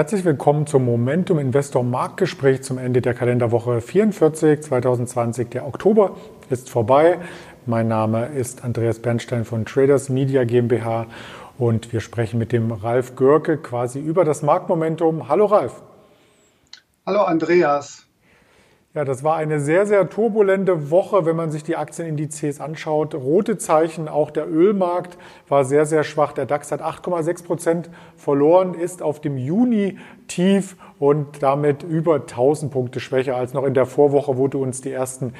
Herzlich willkommen zum Momentum Investor Marktgespräch zum Ende der Kalenderwoche 44 2020. Der Oktober ist vorbei. Mein Name ist Andreas Bernstein von Traders Media GmbH und wir sprechen mit dem Ralf Görke quasi über das Marktmomentum. Hallo Ralf. Hallo Andreas. Ja, das war eine sehr, sehr turbulente Woche, wenn man sich die Aktienindizes anschaut. Rote Zeichen, auch der Ölmarkt war sehr, sehr schwach. Der DAX hat 8,6 Prozent verloren, ist auf dem Juni-Tief und damit über 1000 Punkte schwächer als noch in der Vorwoche, wo du uns die ersten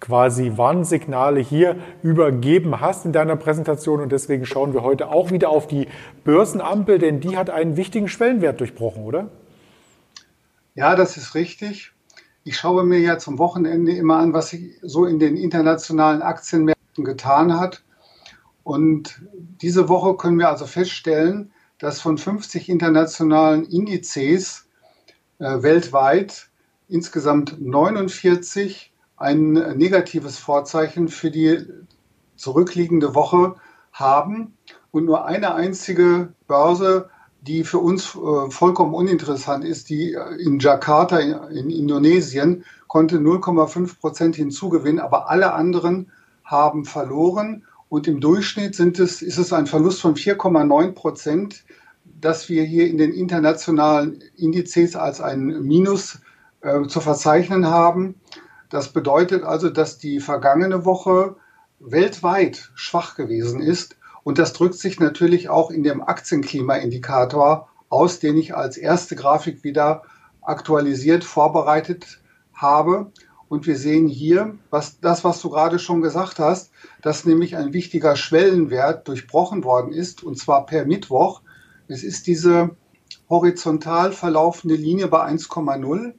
quasi Warnsignale hier übergeben hast in deiner Präsentation. Und deswegen schauen wir heute auch wieder auf die Börsenampel, denn die hat einen wichtigen Schwellenwert durchbrochen, oder? Ja, das ist richtig. Ich schaue mir ja zum Wochenende immer an, was sich so in den internationalen Aktienmärkten getan hat. Und diese Woche können wir also feststellen, dass von 50 internationalen Indizes äh, weltweit insgesamt 49 ein negatives Vorzeichen für die zurückliegende Woche haben und nur eine einzige Börse die für uns äh, vollkommen uninteressant ist, die äh, in Jakarta in, Indonesien konnte 0,5 Prozent hinzugewinnen, aber alle anderen haben verloren und im Durchschnitt sind es, ist es ein Verlust von 4,9 Prozent, dass wir hier in den internationalen Indizes als ein Minus äh, zu verzeichnen haben. Das bedeutet also, dass die vergangene Woche weltweit schwach gewesen ist und das drückt sich natürlich auch in dem Aktienklimaindikator aus, den ich als erste Grafik wieder aktualisiert vorbereitet habe. Und wir sehen hier, was, das, was du gerade schon gesagt hast, dass nämlich ein wichtiger Schwellenwert durchbrochen worden ist, und zwar per Mittwoch. Es ist diese horizontal verlaufende Linie bei 1,0.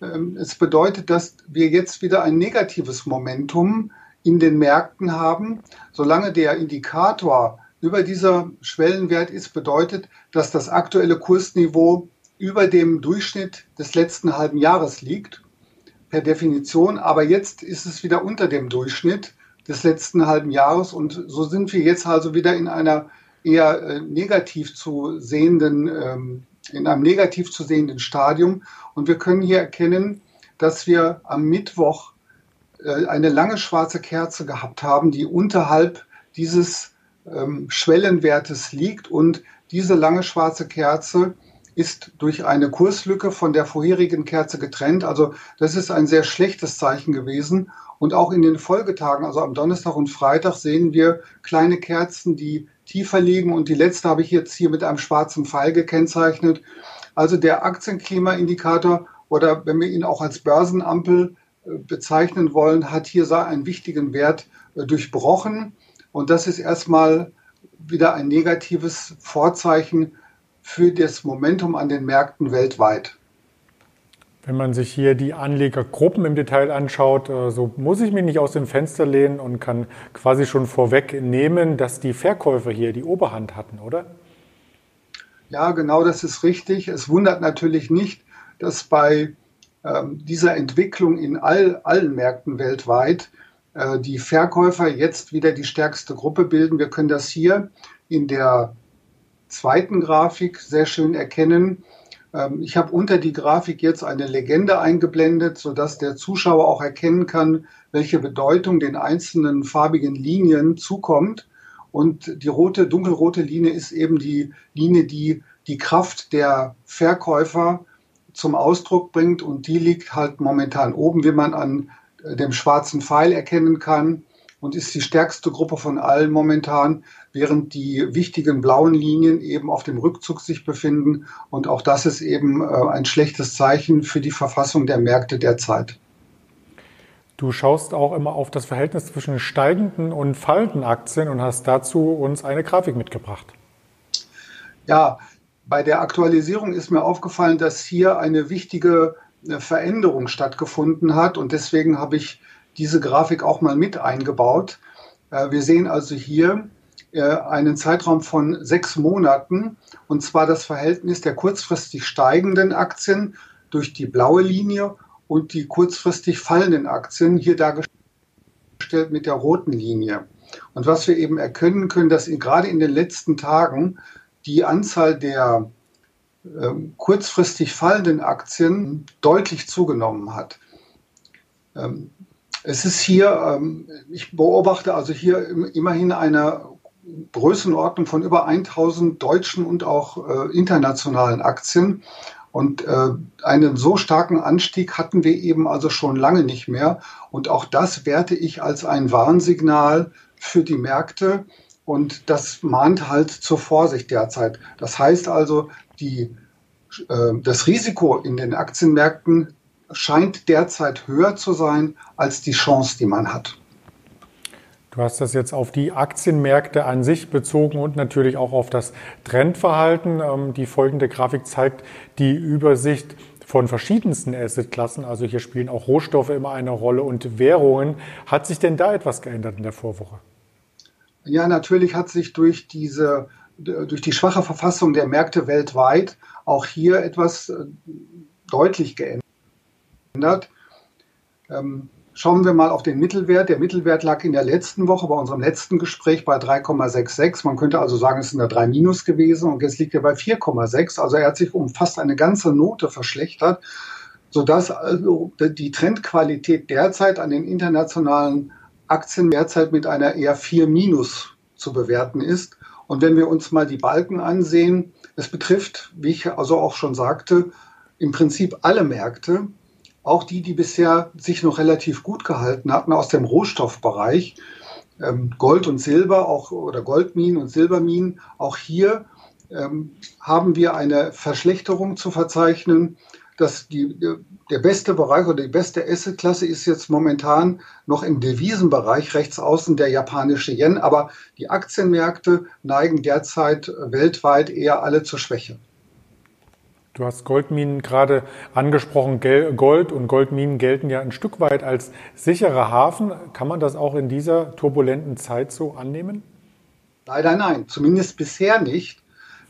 Ähm, es bedeutet, dass wir jetzt wieder ein negatives Momentum in den Märkten haben. Solange der Indikator über dieser Schwellenwert ist, bedeutet, dass das aktuelle Kursniveau über dem Durchschnitt des letzten halben Jahres liegt, per Definition. Aber jetzt ist es wieder unter dem Durchschnitt des letzten halben Jahres und so sind wir jetzt also wieder in einer eher äh, negativ zu sehenden, ähm, in einem negativ zu sehenden Stadium. Und wir können hier erkennen, dass wir am Mittwoch eine lange schwarze Kerze gehabt haben, die unterhalb dieses ähm, Schwellenwertes liegt. Und diese lange schwarze Kerze ist durch eine Kurslücke von der vorherigen Kerze getrennt. Also das ist ein sehr schlechtes Zeichen gewesen. Und auch in den Folgetagen, also am Donnerstag und Freitag, sehen wir kleine Kerzen, die tiefer liegen. Und die letzte habe ich jetzt hier mit einem schwarzen Pfeil gekennzeichnet. Also der Aktienklimaindikator oder wenn wir ihn auch als Börsenampel bezeichnen wollen, hat hier einen wichtigen Wert äh, durchbrochen. Und das ist erstmal wieder ein negatives Vorzeichen für das Momentum an den Märkten weltweit. Wenn man sich hier die Anlegergruppen im Detail anschaut, äh, so muss ich mich nicht aus dem Fenster lehnen und kann quasi schon vorwegnehmen, dass die Verkäufer hier die Oberhand hatten, oder? Ja, genau, das ist richtig. Es wundert natürlich nicht, dass bei dieser Entwicklung in all, allen Märkten weltweit äh, die Verkäufer jetzt wieder die stärkste Gruppe bilden. Wir können das hier in der zweiten Grafik sehr schön erkennen. Ähm, ich habe unter die Grafik jetzt eine Legende eingeblendet, sodass der Zuschauer auch erkennen kann, welche Bedeutung den einzelnen farbigen Linien zukommt. Und die rote, dunkelrote Linie ist eben die Linie, die die Kraft der Verkäufer zum Ausdruck bringt und die liegt halt momentan oben, wie man an äh, dem schwarzen Pfeil erkennen kann und ist die stärkste Gruppe von allen momentan, während die wichtigen blauen Linien eben auf dem Rückzug sich befinden. Und auch das ist eben äh, ein schlechtes Zeichen für die Verfassung der Märkte derzeit. Du schaust auch immer auf das Verhältnis zwischen steigenden und fallenden Aktien und hast dazu uns eine Grafik mitgebracht. Ja, bei der Aktualisierung ist mir aufgefallen, dass hier eine wichtige äh, Veränderung stattgefunden hat und deswegen habe ich diese Grafik auch mal mit eingebaut. Äh, wir sehen also hier äh, einen Zeitraum von sechs Monaten und zwar das Verhältnis der kurzfristig steigenden Aktien durch die blaue Linie und die kurzfristig fallenden Aktien hier dargestellt mit der roten Linie. Und was wir eben erkennen können, dass gerade in den letzten Tagen die Anzahl der ähm, kurzfristig fallenden Aktien deutlich zugenommen hat. Ähm, es ist hier, ähm, ich beobachte also hier immerhin eine Größenordnung von über 1000 deutschen und auch äh, internationalen Aktien. Und äh, einen so starken Anstieg hatten wir eben also schon lange nicht mehr. Und auch das werte ich als ein Warnsignal für die Märkte. Und das mahnt halt zur Vorsicht derzeit. Das heißt also, die, äh, das Risiko in den Aktienmärkten scheint derzeit höher zu sein als die Chance, die man hat. Du hast das jetzt auf die Aktienmärkte an sich bezogen und natürlich auch auf das Trendverhalten. Ähm, die folgende Grafik zeigt die Übersicht von verschiedensten Assetklassen. Also hier spielen auch Rohstoffe immer eine Rolle und Währungen. Hat sich denn da etwas geändert in der Vorwoche? Ja, natürlich hat sich durch diese durch die schwache Verfassung der Märkte weltweit auch hier etwas äh, deutlich geändert. Ähm, Schauen wir mal auf den Mittelwert. Der Mittelwert lag in der letzten Woche bei unserem letzten Gespräch bei 3,66. Man könnte also sagen, es sind da 3 Minus gewesen und jetzt liegt er bei 4,6. Also er hat sich um fast eine ganze Note verschlechtert, sodass also die Trendqualität derzeit an den internationalen Aktien derzeit mit einer eher 4 Minus zu bewerten ist. Und wenn wir uns mal die Balken ansehen, es betrifft, wie ich also auch schon sagte, im Prinzip alle Märkte auch die, die bisher sich noch relativ gut gehalten hatten aus dem Rohstoffbereich, ähm, Gold und Silber auch oder Goldminen und Silberminen, auch hier ähm, haben wir eine Verschlechterung zu verzeichnen. Dass die, der beste Bereich oder die beste Assetklasse ist jetzt momentan noch im Devisenbereich rechts außen der japanische Yen, aber die Aktienmärkte neigen derzeit weltweit eher alle zur Schwäche. Du hast Goldminen gerade angesprochen. Gold und Goldminen gelten ja ein Stück weit als sicherer Hafen. Kann man das auch in dieser turbulenten Zeit so annehmen? Leider nein, zumindest bisher nicht.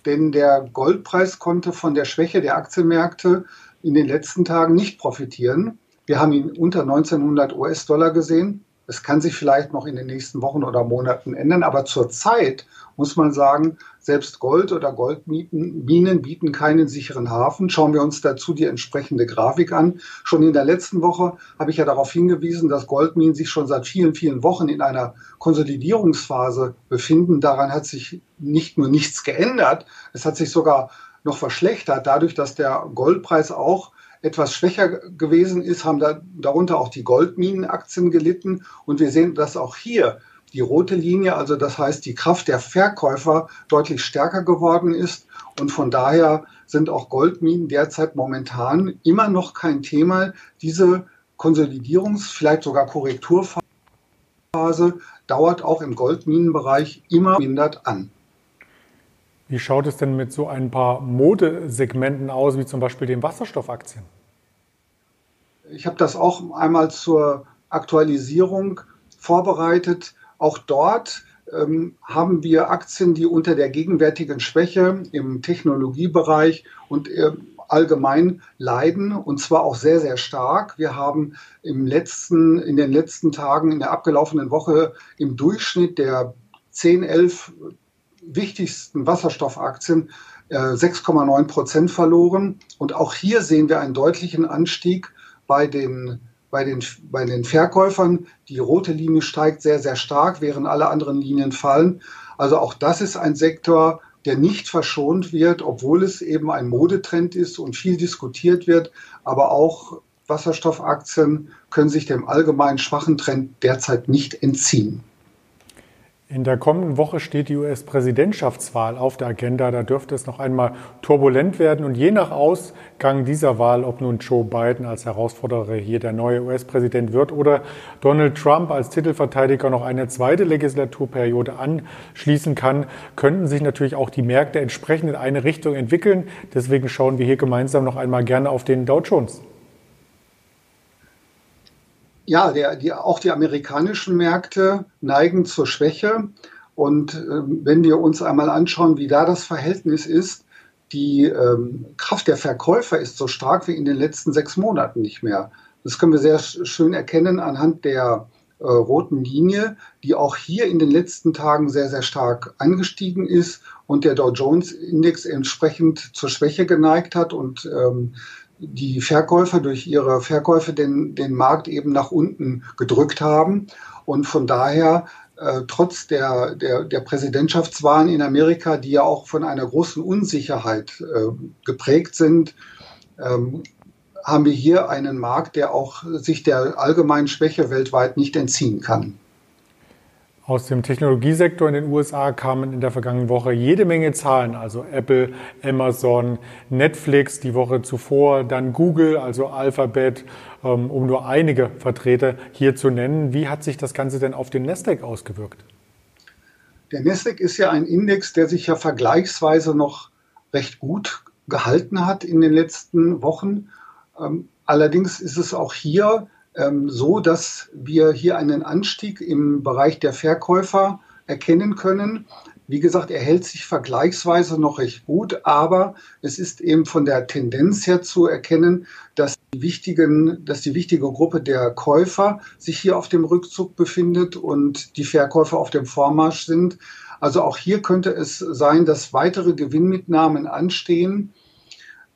Denn der Goldpreis konnte von der Schwäche der Aktienmärkte in den letzten Tagen nicht profitieren. Wir haben ihn unter 1900 US-Dollar gesehen. Es kann sich vielleicht noch in den nächsten Wochen oder Monaten ändern, aber zurzeit muss man sagen, selbst Gold oder Goldminen bieten keinen sicheren Hafen. Schauen wir uns dazu die entsprechende Grafik an. Schon in der letzten Woche habe ich ja darauf hingewiesen, dass Goldminen sich schon seit vielen, vielen Wochen in einer Konsolidierungsphase befinden. Daran hat sich nicht nur nichts geändert, es hat sich sogar noch verschlechtert, dadurch, dass der Goldpreis auch etwas schwächer gewesen ist, haben da, darunter auch die Goldminenaktien gelitten. Und wir sehen, dass auch hier die rote Linie, also das heißt die Kraft der Verkäufer deutlich stärker geworden ist. Und von daher sind auch Goldminen derzeit momentan immer noch kein Thema. Diese Konsolidierungs-, vielleicht sogar Korrekturphase dauert auch im Goldminenbereich immer mindert an. Wie schaut es denn mit so ein paar Modesegmenten aus, wie zum Beispiel den Wasserstoffaktien? Ich habe das auch einmal zur Aktualisierung vorbereitet. Auch dort ähm, haben wir Aktien, die unter der gegenwärtigen Schwäche im Technologiebereich und äh, allgemein leiden und zwar auch sehr, sehr stark. Wir haben im letzten, in den letzten Tagen, in der abgelaufenen Woche im Durchschnitt der 10, 11 wichtigsten Wasserstoffaktien äh, 6,9 Prozent verloren. Und auch hier sehen wir einen deutlichen Anstieg bei den bei den, bei den Verkäufern. Die rote Linie steigt sehr, sehr stark, während alle anderen Linien fallen. Also auch das ist ein Sektor, der nicht verschont wird, obwohl es eben ein Modetrend ist und viel diskutiert wird. Aber auch Wasserstoffaktien können sich dem allgemein schwachen Trend derzeit nicht entziehen. In der kommenden Woche steht die US-Präsidentschaftswahl auf der Agenda. Da dürfte es noch einmal turbulent werden. Und je nach Ausgang dieser Wahl, ob nun Joe Biden als Herausforderer hier der neue US-Präsident wird oder Donald Trump als Titelverteidiger noch eine zweite Legislaturperiode anschließen kann, könnten sich natürlich auch die Märkte entsprechend in eine Richtung entwickeln. Deswegen schauen wir hier gemeinsam noch einmal gerne auf den Dow Jones. Ja, der, die, auch die amerikanischen Märkte neigen zur Schwäche. Und äh, wenn wir uns einmal anschauen, wie da das Verhältnis ist, die ähm, Kraft der Verkäufer ist so stark wie in den letzten sechs Monaten nicht mehr. Das können wir sehr schön erkennen anhand der äh, roten Linie, die auch hier in den letzten Tagen sehr, sehr stark angestiegen ist und der Dow Jones Index entsprechend zur Schwäche geneigt hat und ähm, die Verkäufer durch ihre Verkäufe den, den Markt eben nach unten gedrückt haben. Und von daher, äh, trotz der, der, der Präsidentschaftswahlen in Amerika, die ja auch von einer großen Unsicherheit äh, geprägt sind, ähm, haben wir hier einen Markt, der auch sich der allgemeinen Schwäche weltweit nicht entziehen kann. Aus dem Technologiesektor in den USA kamen in der vergangenen Woche jede Menge Zahlen, also Apple, Amazon, Netflix die Woche zuvor, dann Google, also Alphabet, ähm, um nur einige Vertreter hier zu nennen. Wie hat sich das Ganze denn auf den Nasdaq ausgewirkt? Der Nasdaq ist ja ein Index, der sich ja vergleichsweise noch recht gut gehalten hat in den letzten Wochen. Ähm, allerdings ist es auch hier so, dass wir hier einen Anstieg im Bereich der Verkäufer erkennen können. Wie gesagt, er hält sich vergleichsweise noch recht gut, aber es ist eben von der Tendenz her zu erkennen, dass die, wichtigen, dass die wichtige Gruppe der Käufer sich hier auf dem Rückzug befindet und die Verkäufer auf dem Vormarsch sind. Also auch hier könnte es sein, dass weitere Gewinnmitnahmen anstehen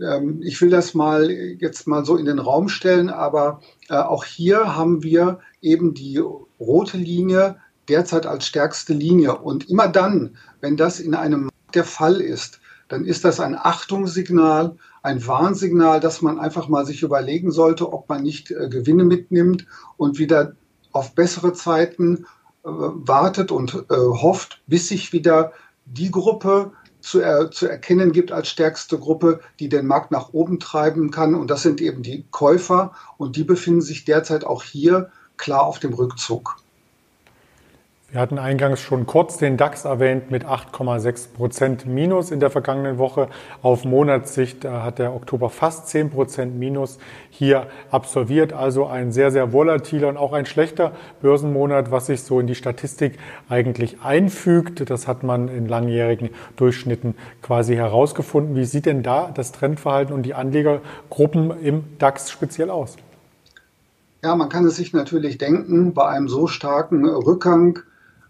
ähm, ich will das mal jetzt mal so in den Raum stellen, aber äh, auch hier haben wir eben die rote Linie derzeit als stärkste Linie. Und immer dann, wenn das in einem der Fall ist, dann ist das ein Achtungssignal, ein Warnsignal, dass man einfach mal sich überlegen sollte, ob man nicht äh, Gewinne mitnimmt und wieder auf bessere Zeiten äh, wartet und äh, hofft, bis sich wieder die Gruppe zu, er, zu erkennen gibt als stärkste Gruppe, die den Markt nach oben treiben kann. Und das sind eben die Käufer. Und die befinden sich derzeit auch hier klar auf dem Rückzug. Wir hatten eingangs schon kurz den DAX erwähnt mit 8,6 Prozent Minus in der vergangenen Woche. Auf Monatssicht äh, hat der Oktober fast 10 Prozent Minus hier absolviert. Also ein sehr, sehr volatiler und auch ein schlechter Börsenmonat, was sich so in die Statistik eigentlich einfügt. Das hat man in langjährigen Durchschnitten quasi herausgefunden. Wie sieht denn da das Trendverhalten und die Anlegergruppen im DAX speziell aus? Ja, man kann es sich natürlich denken, bei einem so starken Rückgang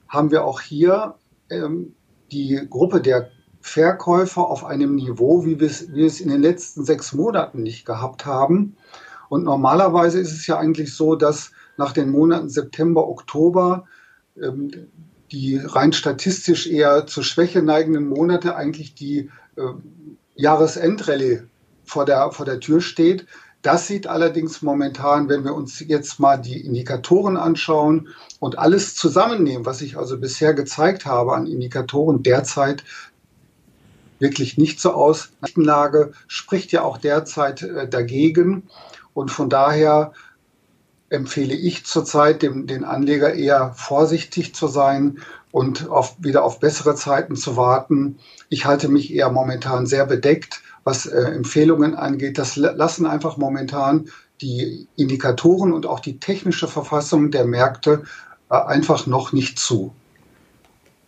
haben wir auch hier ähm, die Gruppe der Verkäufer auf einem Niveau, wie wir, es, in den letzten sechs Monaten nicht gehabt haben. Und normalerweise ist es ja eigentlich so, dass nach den Monaten September, Oktober ähm, die rein statistisch eher zur Schwäche neigenden Monate eigentlich die äh, Jahresendrallye vor der, vor der Tür steht. Das sieht allerdings momentan, wenn wir uns jetzt mal die Indikatoren anschauen und alles zusammennehmen, was ich also bisher gezeigt habe an Indikatoren derzeit wirklich nicht so aus. Die Lage spricht ja auch derzeit äh, dagegen und von daher empfehle ich zurzeit dem, den Anleger eher vorsichtig zu sein und auf, wieder auf bessere Zeiten zu warten. Ich halte mich eher momentan sehr bedeckt was äh, Empfehlungen angeht. Das lassen einfach momentan die Indikatoren und auch die technische Verfassung der Märkte äh, einfach noch nicht zu.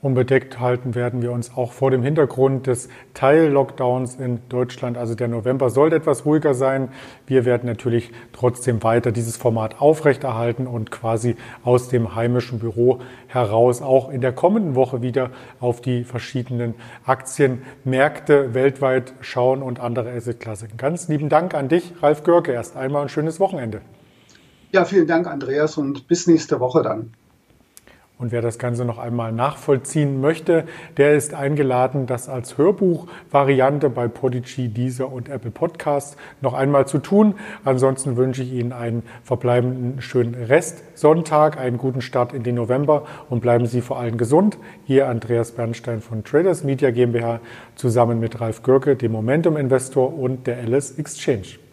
Unbedeckt halten werden wir uns auch vor dem Hintergrund des Teil-Lockdowns in Deutschland. Also der November sollte etwas ruhiger sein. Wir werden natürlich trotzdem weiter dieses Format aufrechterhalten und quasi aus dem heimischen Büro heraus auch in der kommenden Woche wieder auf die verschiedenen Aktienmärkte weltweit schauen und andere Assetklassen. Ganz lieben Dank an dich, Ralf Görke. Erst einmal ein schönes Wochenende. Ja, vielen Dank, Andreas, und bis nächste Woche dann. Und wer das Ganze noch einmal nachvollziehen möchte, der ist eingeladen, das als Hörbuchvariante bei Podigy, Deezer und Apple Podcast noch einmal zu tun. Ansonsten wünsche ich Ihnen einen verbleibenden schönen Restsonntag, einen guten Start in den November und bleiben Sie vor allem gesund. Hier Andreas Bernstein von Traders Media GmbH zusammen mit Ralf Görke, dem Momentum Investor und der Alice Exchange.